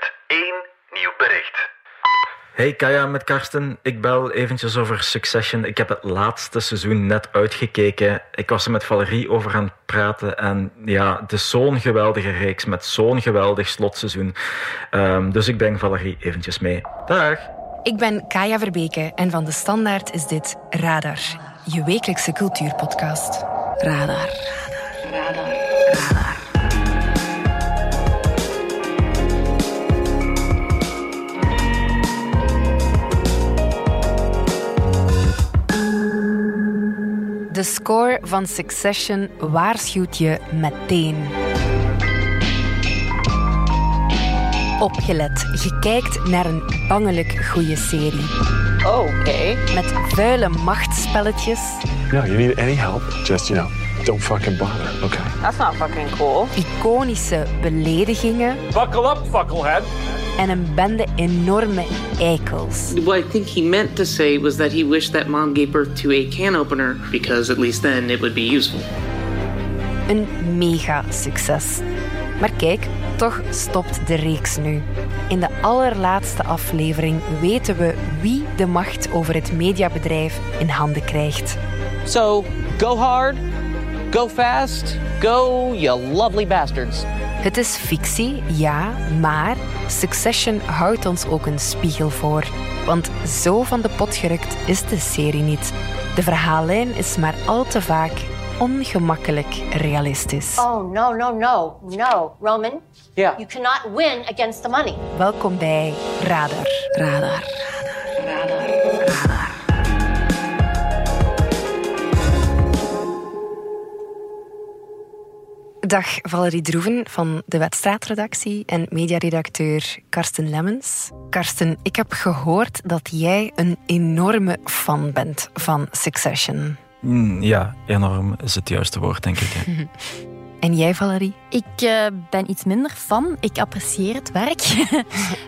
hebt één nieuw bericht. Hey Kaya met Karsten, ik bel eventjes over Succession. Ik heb het laatste seizoen net uitgekeken. Ik was er met Valerie over aan het praten en ja, het is zo'n geweldige reeks met zo'n geweldig slotseizoen. Um, dus ik breng Valerie eventjes mee. Dag! Ik ben Kaya Verbeke en van De Standaard is dit Radar, je wekelijkse cultuurpodcast. Radar. De score van Succession waarschuwt je meteen. Opgelet, je kijkt naar een bangelijk goede serie. Oh, oké. Met vuile machtsspelletjes. No, you need any help, just, you know, don't fucking bother, okay? That's not fucking cool. Iconische beledigingen. Buckle up, fucklehead en een bende enorme eikels. What I think he meant to say was that he wished that mom gave birth to a can opener because at least then it would be useful. Een mega succes. Maar kijk, toch stopt de reeks nu. In de allerlaatste aflevering weten we wie de macht over het mediabedrijf in handen krijgt. So, go hard, go fast, go, you lovely bastards. Het is fictie, ja, maar Succession houdt ons ook een spiegel voor. Want zo van de pot gerukt is de serie niet. De verhaallijn is maar al te vaak ongemakkelijk realistisch. Oh, no, no, no, no. Roman, yeah. you cannot win against the money. Welkom bij Radar. Radar. Radar. Radar. Radar. Dag Valerie Droeven van de Wedstraatredactie en mediaredacteur Karsten Lemmens. Karsten, ik heb gehoord dat jij een enorme fan bent van Succession. Mm, ja, enorm is het juiste woord, denk ik. En jij, Valerie? Ik uh, ben iets minder fan. Ik apprecieer het werk.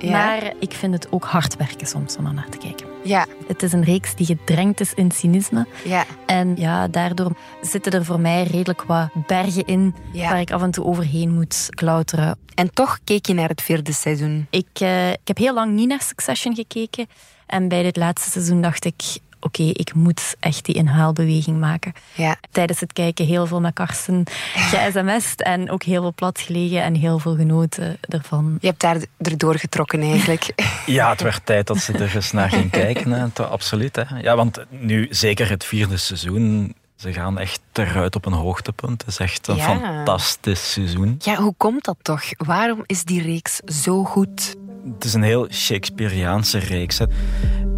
ja. Maar ik vind het ook hard werken soms om er naar te kijken. Ja. Het is een reeks die gedrenkt is in cynisme. Ja. En ja, daardoor zitten er voor mij redelijk wat bergen in ja. waar ik af en toe overheen moet klauteren. En toch keek je naar het vierde seizoen? Ik, uh, ik heb heel lang niet naar Succession gekeken. En bij dit laatste seizoen dacht ik, oké, okay, ik moet echt die inhaalbeweging maken. Ja. Tijdens het kijken heel veel met Karsten ge-sms'd en ook heel veel plat gelegen en heel veel genoten ervan. Je hebt daar erdoor getrokken eigenlijk. ja, het werd tijd dat ze er eens naar ging kijken. Hè. Absoluut. Hè. Ja, want nu, zeker het vierde seizoen, ze gaan echt eruit op een hoogtepunt. Het is echt een ja. fantastisch seizoen. Ja, hoe komt dat toch? Waarom is die reeks zo goed? Het is een heel Shakespeareaanse reeks. Hè.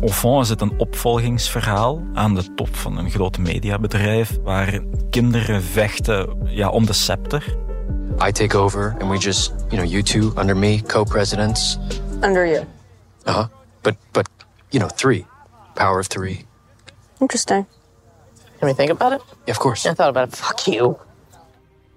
Au fond is het een opvolgingsverhaal aan de top van een groot mediabedrijf waar kinderen vechten ja, om de scepter. I take over and we just, you know, you two under me, co-presidents. Under you. Uh-huh. But, but, you know, three. Power of three. Interesting. Can we think about it? Yeah, of course. I thought about it. Fuck you.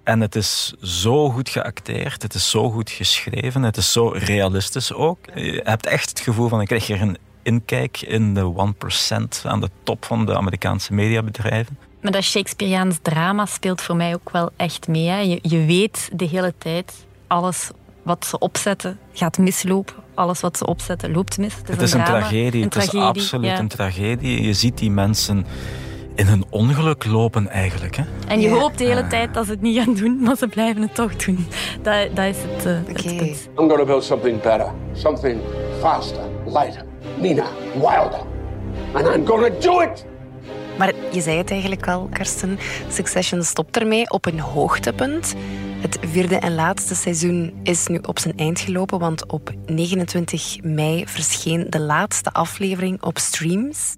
En het is zo goed geacteerd, het is zo goed geschreven, het is zo realistisch ook. Je hebt echt het gevoel van, ik krijg hier een inkijk in de 1% aan de top van de Amerikaanse mediabedrijven. Maar dat Shakespeareaans drama speelt voor mij ook wel echt mee. Hè. Je, je weet de hele tijd, alles wat ze opzetten gaat mislopen. Alles wat ze opzetten loopt mis. Het is, het is een, tragedie, een het tragedie, is absoluut ja. een tragedie. Je ziet die mensen in hun ongeluk lopen eigenlijk. Hè? En je Ja. hoopt de hele tijd dat ze het niet gaan doen, maar ze blijven het toch doen. Dat, dat is het, uh, Oké. het punt. I'm going to build something better, something faster, lighter, meaner, wilder. And I'm going to do it! Maar je zei het eigenlijk al, Karsten. Succession stopt ermee op een hoogtepunt. Het vierde en laatste seizoen is nu op zijn eind gelopen, want op 29 mei verscheen de laatste aflevering op streams.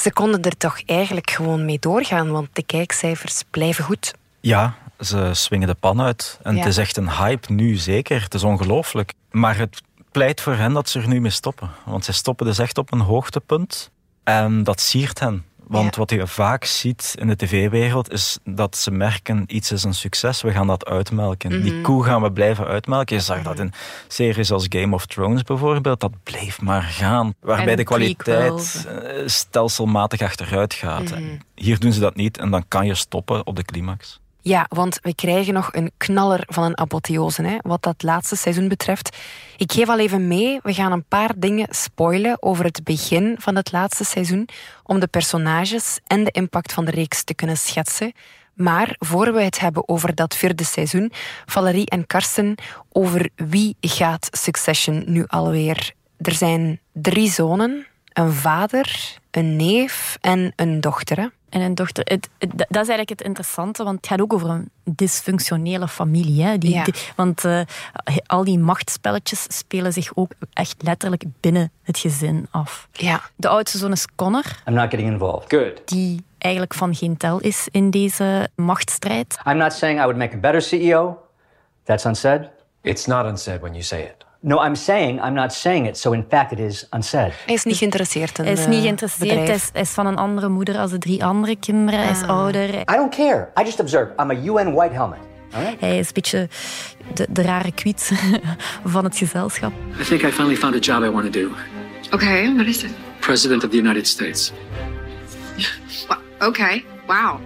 Ze konden er toch eigenlijk gewoon mee doorgaan, want de kijkcijfers blijven goed. Ja, ze swingen de pan uit. En Ja. het is echt een hype nu zeker. Het is ongelooflijk. Maar het pleit voor hen dat ze er nu mee stoppen. Want ze stoppen dus echt op een hoogtepunt. En dat siert hen. Want Ja. wat je vaak ziet in de tv-wereld is dat ze merken iets is een succes, we gaan dat uitmelken. Die koe gaan we blijven uitmelken. Je zag dat in series als Game of Thrones bijvoorbeeld, dat bleef maar gaan. Waarbij de kwaliteit prequels. eh, stelselmatig achteruit gaat. Hier doen ze dat niet en dan kan je stoppen op de climax. Ja, want we krijgen nog een knaller van een apotheose, hè, wat dat laatste seizoen betreft. Ik geef al even mee, we gaan een paar dingen spoilen over het begin van het laatste seizoen, om de personages en de impact van de reeks te kunnen schetsen. Maar voor we het hebben over dat vierde seizoen, Valerie en Karsten, over wie gaat Succession nu alweer? Er zijn drie zonen, een vader, een neef en een dochter. En een dochter. Het, het- dat is eigenlijk het interessante, want het gaat ook over een dysfunctionele familie. Hè? Die, Ja. die- want eh, al die machtspelletjes spelen zich ook echt letterlijk binnen het gezin af. Ja. De oudste zoon is Connor, I'm not getting involved. Good. die eigenlijk van geen tel is in deze machtsstrijd. I'm not saying I would make a better CEO. That's unsaid. It's not unsaid when you say it. No, I'm saying I'm not saying it, so in fact it is unsaid. Hij is niet geïnteresseerd in Hij is eh, niet geïnteresseerd, hij is, hij is van een andere moeder als de drie andere kinderen, hij is ouder. I don't care. I just observe. I'm a UN white helmet. All right? Hij is een beetje de, de rare kwiet van het gezelschap. I think I finally found a job I want to do. Okay, what is it? President of the United States. Okay, wow.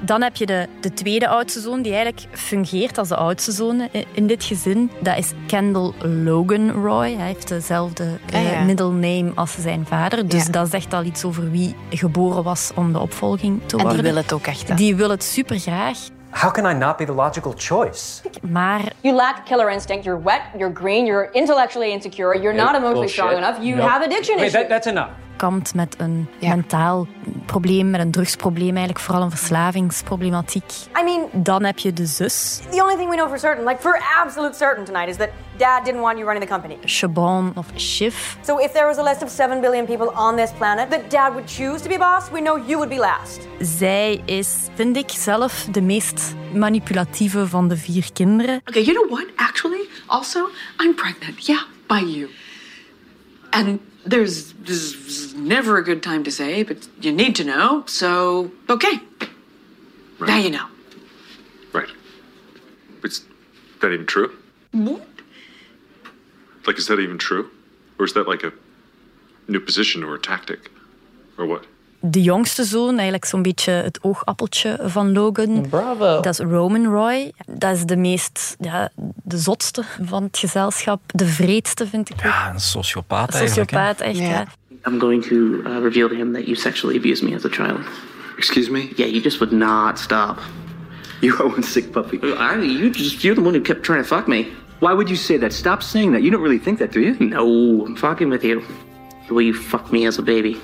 Dan heb je de, de tweede oudste zoon, die eigenlijk fungeert als de oudste zoon in dit gezin. Dat is Kendall Logan Roy. Hij heeft dezelfde Ah, eh, ja. middle name als zijn vader. Dus Ja. dat zegt al iets over wie geboren was om de opvolging te En worden. die wil het ook echt. hè. Die wil het super graag, How can I not be the logical choice? maar You lack killer instinct. You're wet. You're green. You're intellectually insecure. You're not emotionally strong enough. You have addiction Okay, issues. that, that's enough. Kampt met een mentaal probleem, met een drugsprobleem, eigenlijk vooral een verslavingsproblematiek. I mean, Dan heb je de zus, the only thing we know for certain, like for absolute certain tonight, is that Dad didn't want you running the company. Siobhan of Shiv. So if there was a list of 7 billion people on this planet that Dad would choose to be boss, we know you would be last. Zij is, vind ik zelf, de meest manipulatieve van de vier kinderen. Okay, you know what? Actually, also, I'm pregnant. Yeah, by you. And there's, there's never a good time to say, but you need to know. So, okay. Now you know. Right. Is that even true? What? Like, is that even true? Or is that like a new position or a tactic? Or what? De jongste zoon, eigenlijk zo'n beetje het oogappeltje van Logan. Bravo. Dat is Roman Roy. Dat is de meest, ja, de zotste van het gezelschap. De vreedste, vind ik. Ja, een sociopaat eigenlijk. hè. Sociopaat, echt, ja. I'm going to uh, reveal to him that you sexually abused me as a child. Excuse me? Yeah, you just would not stop. You are one sick puppy. I, you just, you're the one who kept trying to fuck me. Why would you say that? Stop saying that. You don't really think that, do you? No, I'm fucking with you. The way you fucked me as a baby.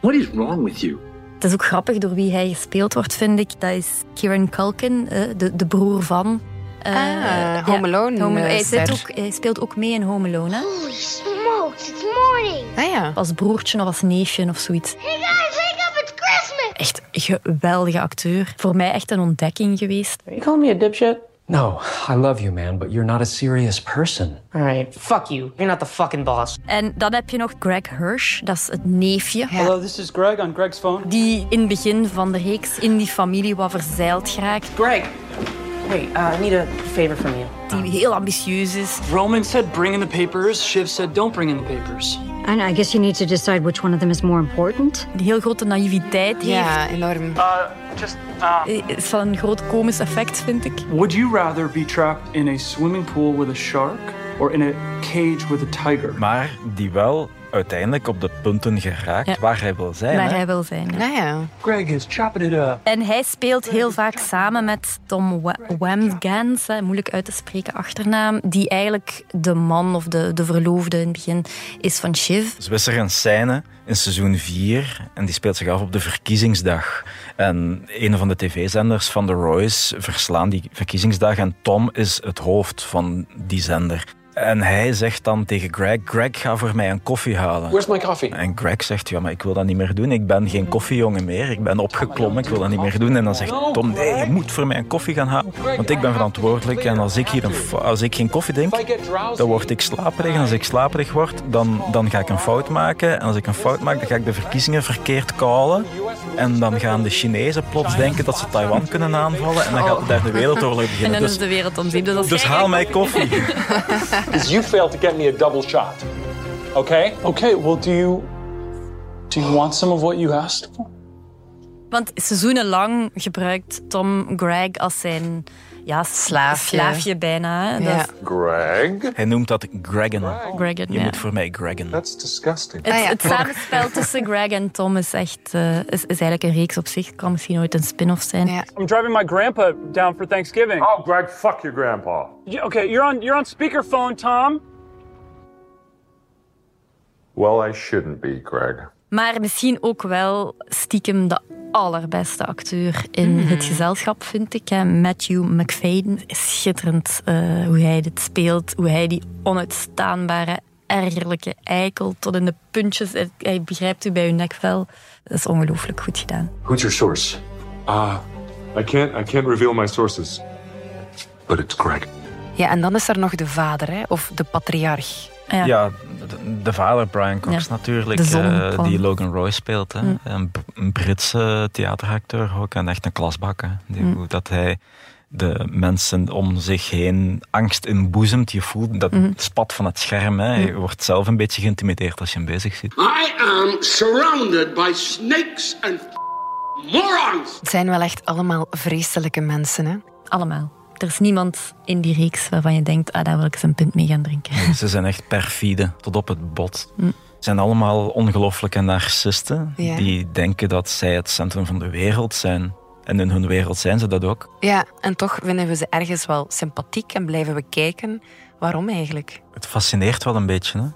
What is wrong with you? Het is ook grappig door wie hij gespeeld wordt, vind ik. Dat is Kieran Culkin, eh, de, de broer van... eh, Ah, Home Alone, Home Alone. eh, Hij, ook, hij speelt ook mee in Home Alone. Hè? Holy smokes, it's morning. Ah ja. Als broertje of als neefje of zoiets. Hey guys, wake up, it's Christmas. Echt geweldige acteur. Voor mij echt een ontdekking geweest. You calling me a dipshit? No, I love you, man, but you're not a serious person. All right, fuck you. You're not the fucking boss. En dan heb je nog Greg Hirsch, dat is het neefje. Hello, this is Greg on Greg's phone. Die in het begin van de reeks in die familie wat verzeild geraakt. Greg, wait, uh, I need a favor from you. Die heel ambitieus is. Roman said bring in the papers. Shiv said don't bring in the papers. And I guess you need to decide which one of them is more important. Die heel grote naïviteit Ja, heeft. enorm. Uh, just, uh, Is van een groot komisch effect, vind ik. would you rather be trapped in a swimming pool with a shark or in a cage with a tiger? Maar die wel uiteindelijk op de punten geraakt Ja. waar hij wil zijn. Waar hè. hij wil zijn. Ah ja. Greg is chopping it up. En hij speelt heel vaak samen met Tom Wa- Wamgans, moeilijk uit te spreken achternaam, die eigenlijk de man of de, de verloofde in het begin is van Shiv. Zo is er een scène in seizoen 4 en die speelt zich af op de verkiezingsdag. En een van de tv-zenders van de Royce verslaan die verkiezingsdag en Tom is het hoofd van die zender. En hij zegt dan tegen Greg, Greg, ga voor mij een koffie halen. Where's my coffee? En Greg zegt, ja, maar ik wil dat niet meer doen. Ik ben geen koffiejongen meer. Ik ben opgeklommen, ik wil dat niet meer doen. En dan zegt Tom, nee, je moet voor mij een koffie gaan halen. Want ik ben verantwoordelijk. En als ik, hier een, als ik geen koffie drink, dan word ik slaperig. En als ik slaperig word, dan, dan ga ik een fout maken. En als ik een fout maak, dan ga ik de verkiezingen verkeerd callen. En dan gaan de Chinezen plots denken dat ze Taiwan kunnen aanvallen. En dan gaat de derde wereldoorlog En beginnen. dan Dus, is de wereld om. Dus, dus haal mij koffie. Because you failed to get me a double shot. Okay? Okay, well, do you do you want some of what you asked for? Want seizoenenlang gebruikt Tom Greg als zijn ja, Slaafje. slaafje bijna. Dat Ja. Greg? Hij noemt dat Greggen. Greggen, Je ja. moet voor mij Greggen. That's disgusting. Het, Ah ja, het samenspel tussen Greg en Tom is echt eh, is, is eigenlijk een reeks op zich. Het kan misschien ooit een spin-off zijn. Ja. I'm driving my grandpa down for Thanksgiving. Oh, Greg, fuck your grandpa. Okay, you're on you're on speakerphone, Tom. Well, I shouldn't be, Greg. Maar misschien ook wel stiekem de allerbeste acteur in het gezelschap, vind ik. hè. Matthew McFadden. Schitterend eh, hoe hij dit speelt. Hoe hij die onuitstaanbare, ergerlijke eikel tot in de puntjes... Hij- begrijpt u bij uw nekvel. Dat is ongelooflijk goed gedaan. Who's your source? Uh, I can't, I can't reveal my sources. But it's Greg. Ja, en dan is er nog de vader, hè, of de patriarch. Ja. Ja, de, de vader Brian Cox Ja, natuurlijk, eh, die Logan Roy speelt. Hè. Mm. Een, Britse theateracteur ook en echt een klasbak. Hè. Die, Mm. hoe Dat hij de mensen om zich heen angst inboezemt. Je voelt dat Mhm. spat van het scherm. Hè. Je wordt zelf een beetje geïntimideerd als je hem bezig ziet. I am surrounded by snakes and morons. Het zijn wel echt allemaal vreselijke mensen, hè? Allemaal. Er is niemand in die reeks waarvan je denkt, ah, daar wil ik eens een pint mee gaan drinken. Ze zijn echt perfide, tot op het bot. Mm. Ze zijn allemaal ongelooflijke narcisten. Ja. Die denken dat zij het centrum van de wereld zijn. En in hun wereld zijn ze dat ook. Ja, en toch vinden we ze ergens wel sympathiek en blijven we kijken. Waarom eigenlijk? Het fascineert wel een beetje. Hè?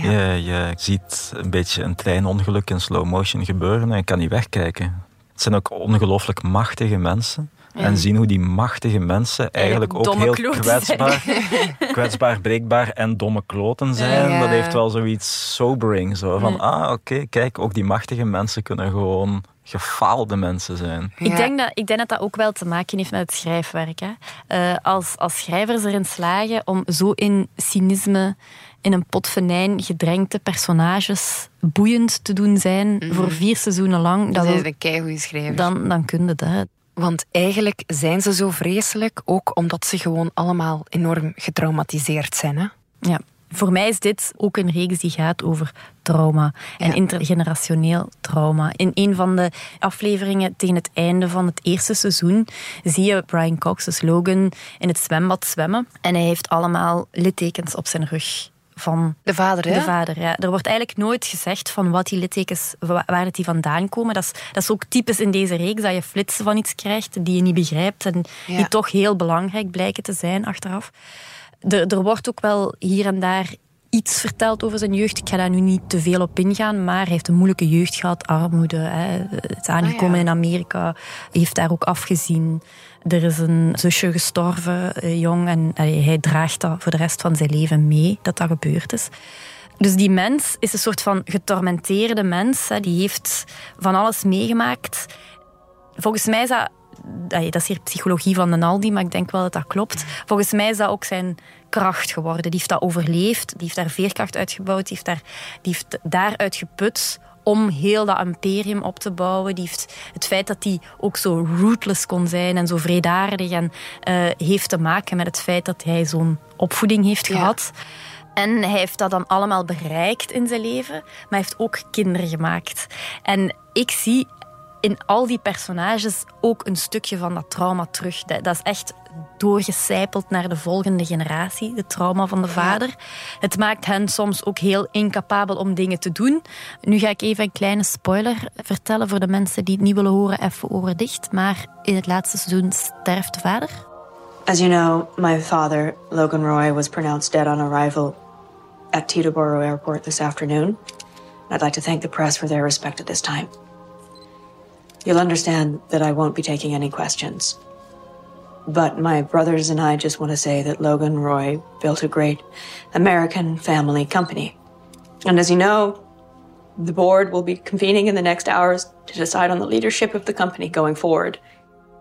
Ja. Je, je ziet een beetje een treinongeluk in slow motion gebeuren en je kan niet wegkijken. Het zijn ook ongelooflijk machtige mensen. En zien hoe die machtige mensen eigenlijk ook heel kwetsbaar, kwetsbaar, breekbaar en domme kloten zijn. Ja. Dat heeft wel zoiets sobering. Zo. Van, Ja. ah, oké, kijk, ook die machtige mensen kunnen gewoon gefaalde mensen zijn. Ik, denk dat, ik denk dat dat ook wel te maken heeft met het schrijfwerk. Hè. Eh, als, als schrijvers erin slagen om zo in cynisme, in een pot venijn gedrenkte personages boeiend te doen zijn voor vier seizoenen lang, Dat dat is een keigoede schrijver. dan, dan kun je dat. Want eigenlijk zijn ze zo vreselijk, ook omdat ze gewoon allemaal enorm getraumatiseerd zijn. Hè? Ja. Voor mij is dit ook een reeks die gaat over trauma en Ja. intergenerationeel trauma. In een van de afleveringen tegen het einde van het eerste seizoen zie je Brian Cox, dus Logan, in het zwembad zwemmen. En hij heeft allemaal littekens op zijn rug. Van De vader, hè? de vader, ja. Er wordt eigenlijk nooit gezegd van wat die littekens, wa- waar het die vandaan komen. Dat is, dat is ook typisch in deze reeks, dat je flitsen van iets krijgt die je niet begrijpt en Ja. die toch heel belangrijk blijken te zijn achteraf. Er, er wordt ook wel hier en daar iets verteld over zijn jeugd. Ik ga daar nu niet te veel op ingaan, maar hij heeft een moeilijke jeugd gehad, armoede. Hè. Het is aangekomen Ah, ja. in Amerika, heeft daar ook afgezien. Er is een zusje gestorven, eh, jong, en hij draagt dat voor de rest van zijn leven mee, dat dat gebeurd is. Dus die mens is een soort van getormenteerde mens. Hè. Die heeft van alles meegemaakt. Volgens mij is dat... Dat is hier psychologie van de Aldi, maar ik denk wel dat dat klopt. Volgens mij is dat ook zijn kracht geworden. Die heeft dat overleefd, die heeft daar veerkracht uitgebouwd, die heeft, daar, die heeft daaruit geput om heel dat imperium op te bouwen. Die heeft het feit dat hij ook zo rootless kon zijn en zo vredaardig en eh, heeft te maken met het feit dat hij zo'n opvoeding heeft Ja. gehad. En hij heeft dat dan allemaal bereikt in zijn leven, maar hij heeft ook kinderen gemaakt. En ik zie in al die personages ook een stukje van dat trauma terug. Dat, dat is echt doorgecijpeld naar de volgende generatie, het trauma van de vader. Het maakt hen soms ook heel incapabel om dingen te doen. Nu ga ik even een kleine spoiler vertellen voor de mensen die het niet willen horen, even oren dicht. Maar in het laatste seizoen sterft de vader. As you know, my father, Logan Roy, was pronounced dead on arrival at Teterboro Airport this afternoon. I'd like to thank the press for their respect at this time. You'll understand that I won't be taking any questions. But my brothers and I just want to say that Logan Roy built a great American family company. And as you know, the board will be convening in the next hours to decide on the leadership of the company going forward.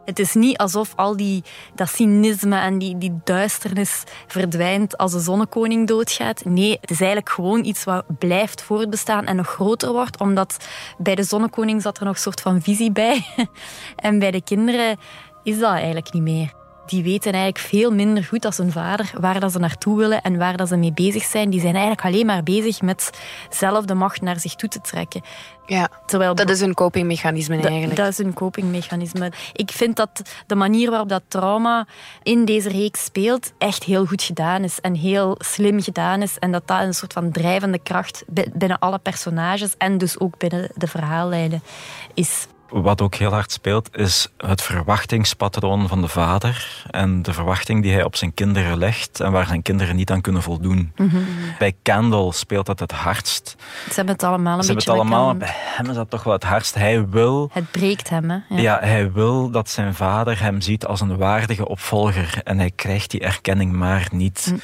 Het is niet alsof al die, dat cynisme en die, die duisternis verdwijnt als de zonnekoning doodgaat. Nee, het is eigenlijk gewoon iets wat blijft voortbestaan en nog groter wordt. Omdat bij de zonnekoning zat er nog een soort van visie bij. En bij de kinderen is dat eigenlijk niet meer. Die weten eigenlijk veel minder goed als hun vader waar dat ze naartoe willen en waar dat ze mee bezig zijn. Die zijn eigenlijk alleen maar bezig met zelf de macht naar zich toe te trekken. Ja, Terwijl dat is een copingmechanisme eigenlijk. dat is een copingmechanisme. Ik vind dat de manier waarop dat trauma in deze reeks speelt echt heel goed gedaan is en heel slim gedaan is. En dat dat een soort van drijvende kracht bi- binnen alle personages en dus ook binnen de verhaallijnen is. Wat ook heel hard speelt, is het verwachtingspatroon van de vader en de verwachting die hij op zijn kinderen legt en waar zijn kinderen niet aan kunnen voldoen. Mhm. Bij Kendall speelt dat het hardst. Ze hebben het allemaal een Ze hebben beetje het allemaal, bij hem is dat toch wel het hardst. Hij wil Het breekt hem, hè? Ja. hij wil dat zijn vader hem ziet als een waardige opvolger en hij krijgt die erkenning maar niet. Hm.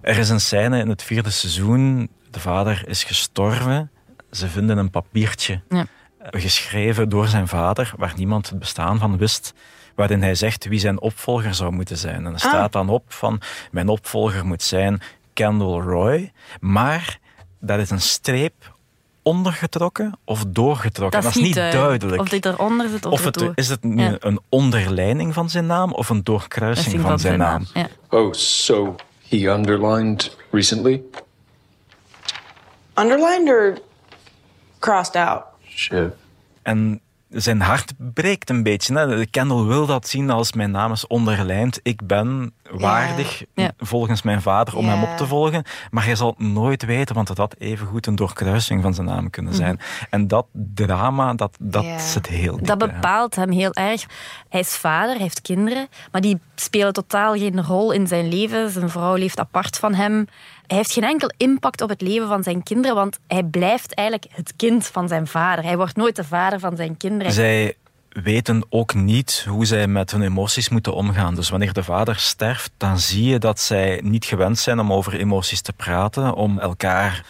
Er is een scène in het vierde seizoen, de vader is gestorven. Ze vinden een papiertje, Ja. Geschreven door zijn vader, waar niemand het bestaan van wist, waarin hij zegt wie zijn opvolger zou moeten zijn. En er staat dan op van, mijn opvolger moet zijn Kendall Roy, maar dat is een streep ondergetrokken of doorgetrokken. Dat is niet duidelijk. duidelijk. Of dit eronder zit of, Of het, is het nu Ja. een onderlijning van zijn naam of een doorkruising Kruising van zijn naam? Ja. Oh, so he underlined recently? Underlined or crossed out? En zijn hart breekt een beetje. Hè. De Kendall wil dat zien als mijn naam is onderlijnd. Ik ben waardig Ja. volgens mijn vader om Ja. hem op te volgen. Maar hij zal het nooit weten, want het had evengoed een doorkruising van zijn naam kunnen zijn. En dat drama, dat, dat Ja. zit heel diep Dat bepaalt hem heel erg. Hij is vader, hij heeft kinderen, maar die spelen totaal geen rol in zijn leven. Zijn vrouw leeft apart van hem. Hij heeft geen enkel impact op het leven van zijn kinderen, want hij blijft eigenlijk het kind van zijn vader. Hij wordt nooit de vader van zijn kinderen. Zij weten ook niet hoe zij met hun emoties moeten omgaan. Dus wanneer de vader sterft, dan zie je dat zij niet gewend zijn om over emoties te praten, om elkaar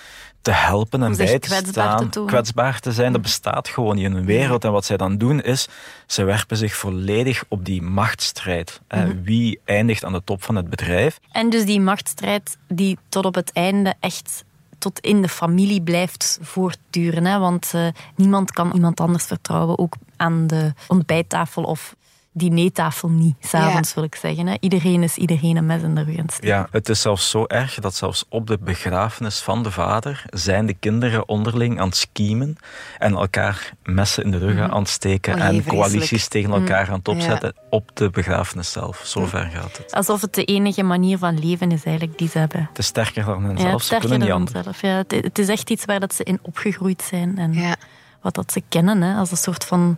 te helpen en bij te kwetsbaar staan, te kwetsbaar te zijn. Dat bestaat gewoon niet in hun wereld. En wat zij dan doen is, ze werpen zich volledig op die machtsstrijd. Mhm. Wie eindigt aan de top van het bedrijf? En dus die machtsstrijd die tot op het einde echt tot in de familie blijft voortduren. Hè? Want eh, niemand kan iemand anders vertrouwen, ook aan de ontbijttafel of dinertafel niet, s'avonds wil ik zeggen. Hè? Iedereen is iedereen een mes in de rug aan het steken. Ja, het is zelfs zo erg dat zelfs op de begrafenis van de vader zijn de kinderen onderling aan het schiemen en elkaar messen in de rug aan het steken Oh en coalities tegen elkaar aan het Ja. opzetten op de begrafenis zelf. Zo ver gaat het. Alsof het de enige manier van leven is eigenlijk die ze hebben. Het is sterker dan hen Ja, zelf, ze sterker kunnen niet anders. zelf. Ja, het, het is echt iets waar dat ze in opgegroeid zijn en wat dat ze kennen, hè, als een soort van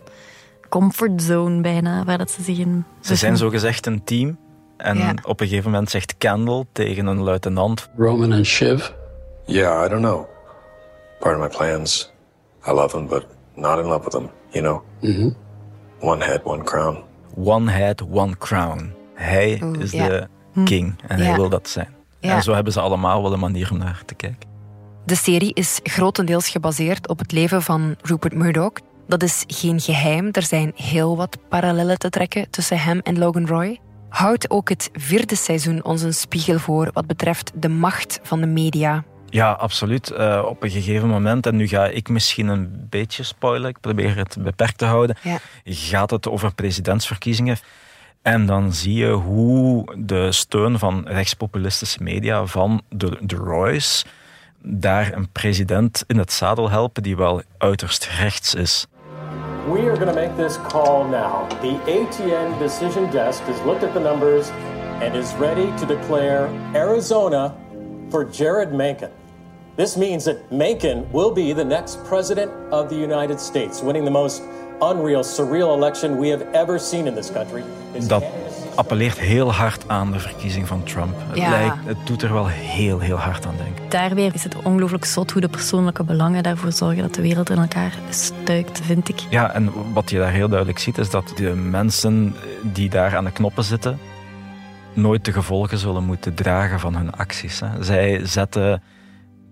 comfortzone bijna, waar dat ze zich in Ze zijn zogezegd een team en Ja. op een gegeven moment zegt Kendall tegen een luitenant Roman and Shiv? Yeah, I don't know. Part of my plans. I love him, but not in love with him, you know? Mm-hmm. One head, one crown. One head, one crown. Hij is de Hm. king en hij wil dat zijn. En zo hebben ze allemaal wel een manier om naar te kijken. De serie is grotendeels gebaseerd op het leven van Rupert Murdoch. Dat is geen geheim, er zijn heel wat parallellen te trekken tussen hem en Logan Roy. Houdt ook het vierde seizoen ons een spiegel voor wat betreft de macht van de media. Ja, absoluut. Eh, op een gegeven moment, en nu ga ik misschien een beetje spoilen, ik probeer het beperkt te houden, Ja. gaat het over presidentsverkiezingen. En dan zie je hoe de steun van rechtspopulistische media van de, de Roy's daar een president in het zadel helpen die wel uiterst rechts is. We are going to make this call now. The ATN decision desk has looked at the numbers and is ready to declare Arizona for Jared Mankin. This means that Mankin will be the next president of the United States, winning the most unreal, surreal election we have ever seen in this country. His Dat appelleert heel hard aan de verkiezing van Trump. Het, Ja. lijkt, het doet er wel heel, heel hard aan denken. Daar weer is het ongelooflijk zot hoe de persoonlijke belangen daarvoor zorgen dat de wereld in elkaar stuikt, vind ik. Ja, en wat je daar heel duidelijk ziet, is dat de mensen die daar aan de knoppen zitten, nooit de gevolgen zullen moeten dragen van hun acties. Hè. Zij zetten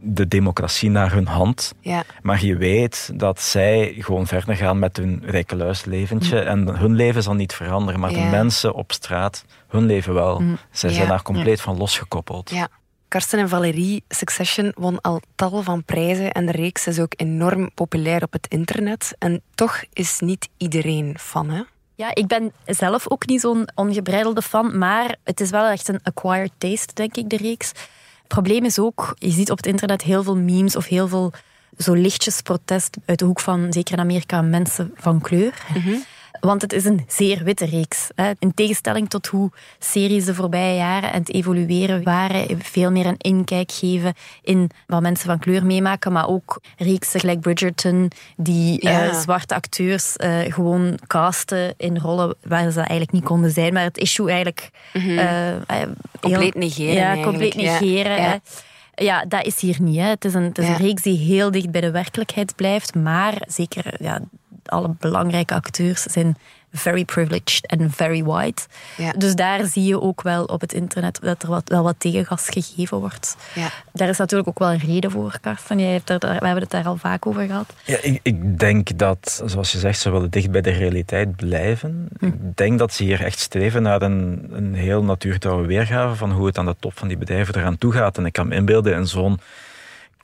de democratie naar hun hand, Ja. maar je weet dat zij gewoon verder gaan met hun rijkeluisleventje Mm. en hun leven zal niet veranderen, maar Ja. de mensen op straat, hun leven wel. Mm. Zij Ja. zijn daar compleet van losgekoppeld. Ja. Karsten en Valerie, Succession won al tal van prijzen en de reeks is ook enorm populair op het internet. En toch is niet iedereen fan, hè? Ja, ik ben zelf ook niet zo'n ongebreidelde fan, maar het is wel echt een acquired taste, denk ik, de reeks. Het probleem is ook, je ziet op het internet heel veel memes of heel veel zo lichtjes protest uit de hoek van, zeker in Amerika, mensen van kleur. Want het is een zeer witte reeks. Hè. In tegenstelling tot hoe series de voorbije jaren aan het evolueren waren, veel meer een inkijk geven in wat mensen van kleur meemaken, maar ook reeksen gelijk Bridgerton, die Ja. eh, zwarte acteurs eh, gewoon casten in rollen waar ze eigenlijk niet konden zijn, maar het issue eigenlijk Mhm. eh, heel- Compleet negeren Ja, eigenlijk, compleet negeren. Ja. hè. Ja, dat is hier niet. Hè. Het is, een, het is Ja. een reeks die heel dicht bij de werkelijkheid blijft. Maar zeker, ja, alle belangrijke acteurs zijn very privileged en very white. Ja. Dus daar zie je ook wel op het internet dat er wat, wel wat tegengas gegeven wordt. Ja. Daar is natuurlijk ook wel een reden voor, Karsten. Jij hebt er, we hebben het daar al vaak over gehad. Ja, ik, ik denk dat, zoals je zegt, ze willen dicht bij de realiteit blijven. Hm. Ik denk dat ze hier echt streven naar een, een heel natuurtrouwe weergave van hoe het aan de top van die bedrijven eraan toe gaat. En ik kan me inbeelden in zo'n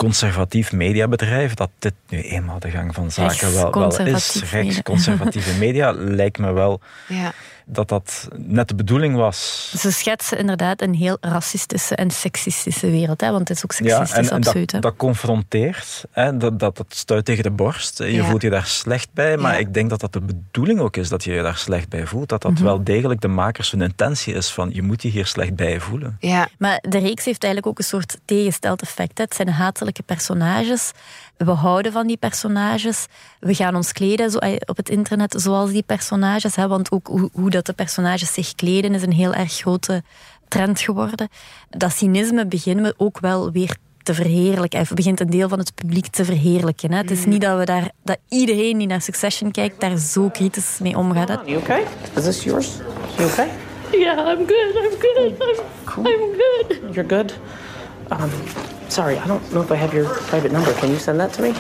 conservatief mediabedrijf dat dit nu eenmaal de gang van zaken wel, wel is. Rechtsconservatieve media lijkt me wel Ja. Dat dat net de bedoeling was. Ze schetsen inderdaad een heel racistische en seksistische wereld. Hè? Want het is ook Ja, seksistisch, en, en absoluut. dat, dat confronteert, hè, dat, dat, dat stuit tegen de borst. Je Ja. voelt je daar slecht bij, maar Ja. ik denk dat dat de bedoeling ook is dat je je daar slecht bij voelt. Dat dat Mhm. wel degelijk de makers hun intentie is van je moet je hier slecht bij voelen. Ja. Maar de reeks heeft eigenlijk ook een soort tegengesteld effect. hè. Het zijn hatelijke personages. We houden van die personages. We gaan ons kleden zo, eh, op het internet zoals die personages. Hè, want ook hoe, hoe dat de personages zich kleden is een heel erg grote trend geworden. Dat cynisme beginnen we ook wel weer te verheerlijken. Of begint een deel van het publiek te verheerlijken. Hè. Het is niet dat, we daar, dat iedereen die naar Succession kijkt daar zo kritisch mee omgaat. hè. You okay? Is this yours? You okay? Yeah, I'm good. I'm good. I'm, I'm good. You're good? Um, sorry, I don't know if I have your private number. Can you send that to me?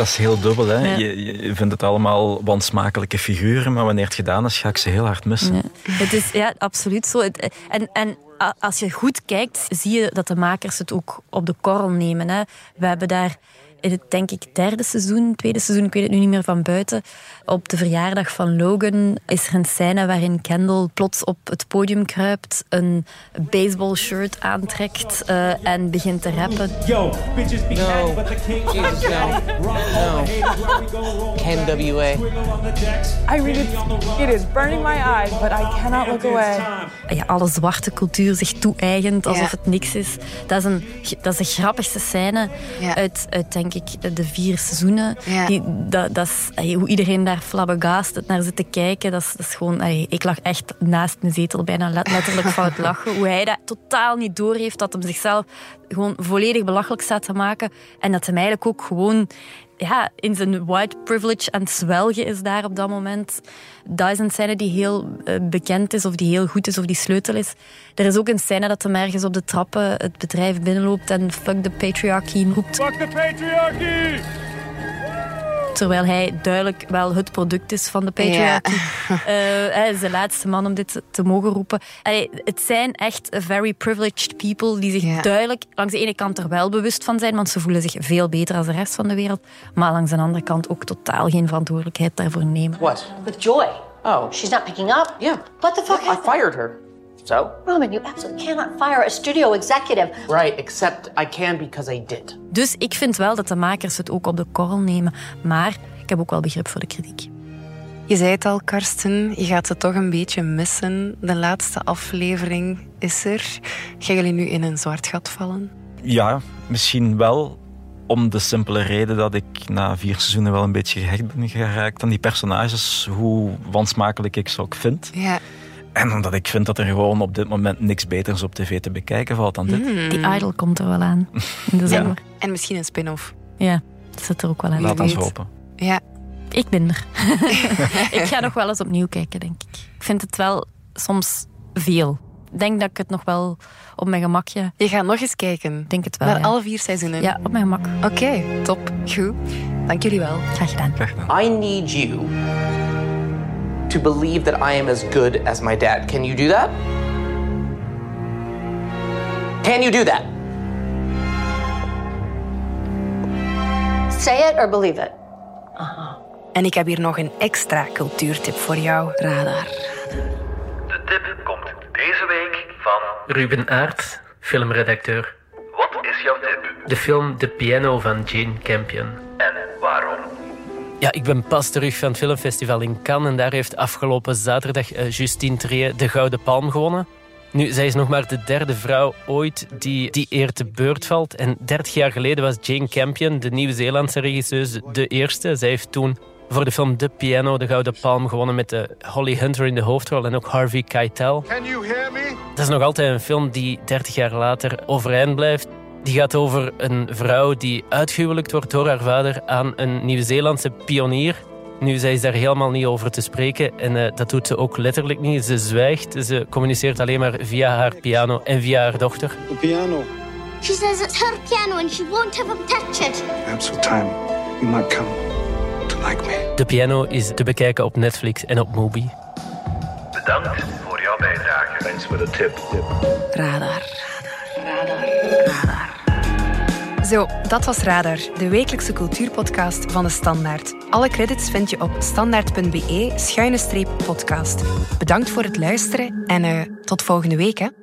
Dat is heel dubbel. Hè? Ja. Je, je vindt het allemaal wansmakelijke figuren, maar wanneer het gedaan is, ga ik ze heel hard missen. Ja. Het is ja, absoluut zo. Het- En, en als je goed kijkt, zie je dat de makers het ook op de korrel nemen. Hè. We hebben daar in het, denk ik, derde seizoen, tweede seizoen, ik weet het nu niet meer van buiten, op de verjaardag van Logan is er een scène waarin Kendall plots op het podium kruipt, een baseball shirt aantrekt eh, en begint te rappen. Yo, bitches be No. but the king Jesus, no. No. Ken W.A. I read it. It is burning my eyes, but I cannot look away. ja, alle zwarte cultuur zich toe-eigent alsof het niks is. Dat is, een, dat is de grappigste scène uit, uit, denk ik, de vier seizoenen. Ja. Die, dat, dat is, hoe iedereen daar flabbergast naar zit te kijken. Dat is, dat is gewoon... ik lag echt naast mijn zetel, bijna let- letterlijk van het lachen. Hoe hij dat totaal niet doorheeft, dat hem zichzelf gewoon volledig belachelijk staat te maken. En dat hem eigenlijk ook gewoon ja, in zijn white privilege aan het zwelgen is daar op dat moment. Dat is een scène die heel eh, bekend is, of die heel goed is, of die sleutel is. Er is ook een scène dat hem ergens op de trappen het bedrijf binnenloopt en fuck the patriarchy roept. Fuck the patriarchy! Terwijl hij duidelijk wel het product is van de patriarchy. Eh, hij is de laatste man om dit te- mogen roepen. Allee, het zijn echt very privileged people die zich duidelijk langs de ene kant er wel bewust van zijn, want ze voelen zich veel beter als de rest van de wereld. Maar langs de andere kant ook totaal geen verantwoordelijkheid daarvoor nemen. What? With Joy. Oh. She's not picking up. Yeah. What the fuck I fired her. So? Roman, you absolutely cannot fire a studio executive. Right, except I can because I did. Dus ik vind wel dat de makers het ook op de korrel nemen. Maar ik heb ook wel begrip voor de kritiek. Je zei het al, Karsten, je gaat het toch een beetje missen. De laatste aflevering is er. Gaan jullie nu in een zwart gat vallen? Ja, misschien wel. Om de simpele reden dat ik na vier seizoenen wel een beetje gehecht ben geraakt aan die personages, hoe wansmakelijk ik ze ook vind. Ja. En omdat ik vind dat er gewoon op dit moment niks beters op tv te bekijken valt dan dit. Hmm. Die Idol komt er wel aan in de zomer. En misschien een spin-off. Ja, dat zit er ook wel aan. Laat ons hopen. Ja. Ik ben er. ik ga nog wel eens opnieuw kijken, denk ik. Ik vind het wel soms veel. Ik denk dat ik het nog wel op mijn gemakje... Je gaat nog eens kijken? Ik denk het wel, Naar ja. alle vier seizoenen? Ja, op mijn gemak. Oké, top. Goed. Dank jullie wel. Graag gedaan. I need you to believe that I am as good as my dad. Can you do that? Can you do that? Say it or believe it. Uh-huh. En ik heb hier nog een extra cultuurtip voor jou. Radar. De tip komt deze week van Ruben Aert, filmredacteur. Wat is jouw tip? De film The Piano van Jane Campion. En waarom? Ja, ik ben pas terug van het filmfestival in Cannes en daar heeft afgelopen zaterdag eh, Justine Trier de Gouden Palm gewonnen. Nu, zij is nog maar de derde vrouw ooit die die eer te beurt valt. En 30 jaar geleden was Jane Campion, de Nieuw-Zeelandse regisseuse, de eerste. Zij heeft toen voor de film The Piano de Gouden Palm gewonnen met de Holly Hunter in de hoofdrol en ook Harvey Keitel. Can you hear me? Dat is nog altijd een film die 30 jaar later overeind blijft. Die gaat over een vrouw die uitgehuwelijkt wordt door haar vader aan een Nieuw-Zeelandse pionier. Nu, zij is daar helemaal niet over te spreken en uh, dat doet ze ook letterlijk niet. Ze zwijgt, ze communiceert alleen maar via haar piano en via haar dochter. The piano. She says it's her piano and she won't have him touch it. Perhaps with time, you might come to like me. De piano is te bekijken op Netflix en op Mubi. Bedankt voor jouw bijdrage. Thanks for the tip. Radar. Radar. Zo, dat was Radar, de wekelijkse cultuurpodcast van de Standaard. Alle credits vind je op standaard.be-podcast. Bedankt voor het luisteren en uh, tot volgende week. Hè.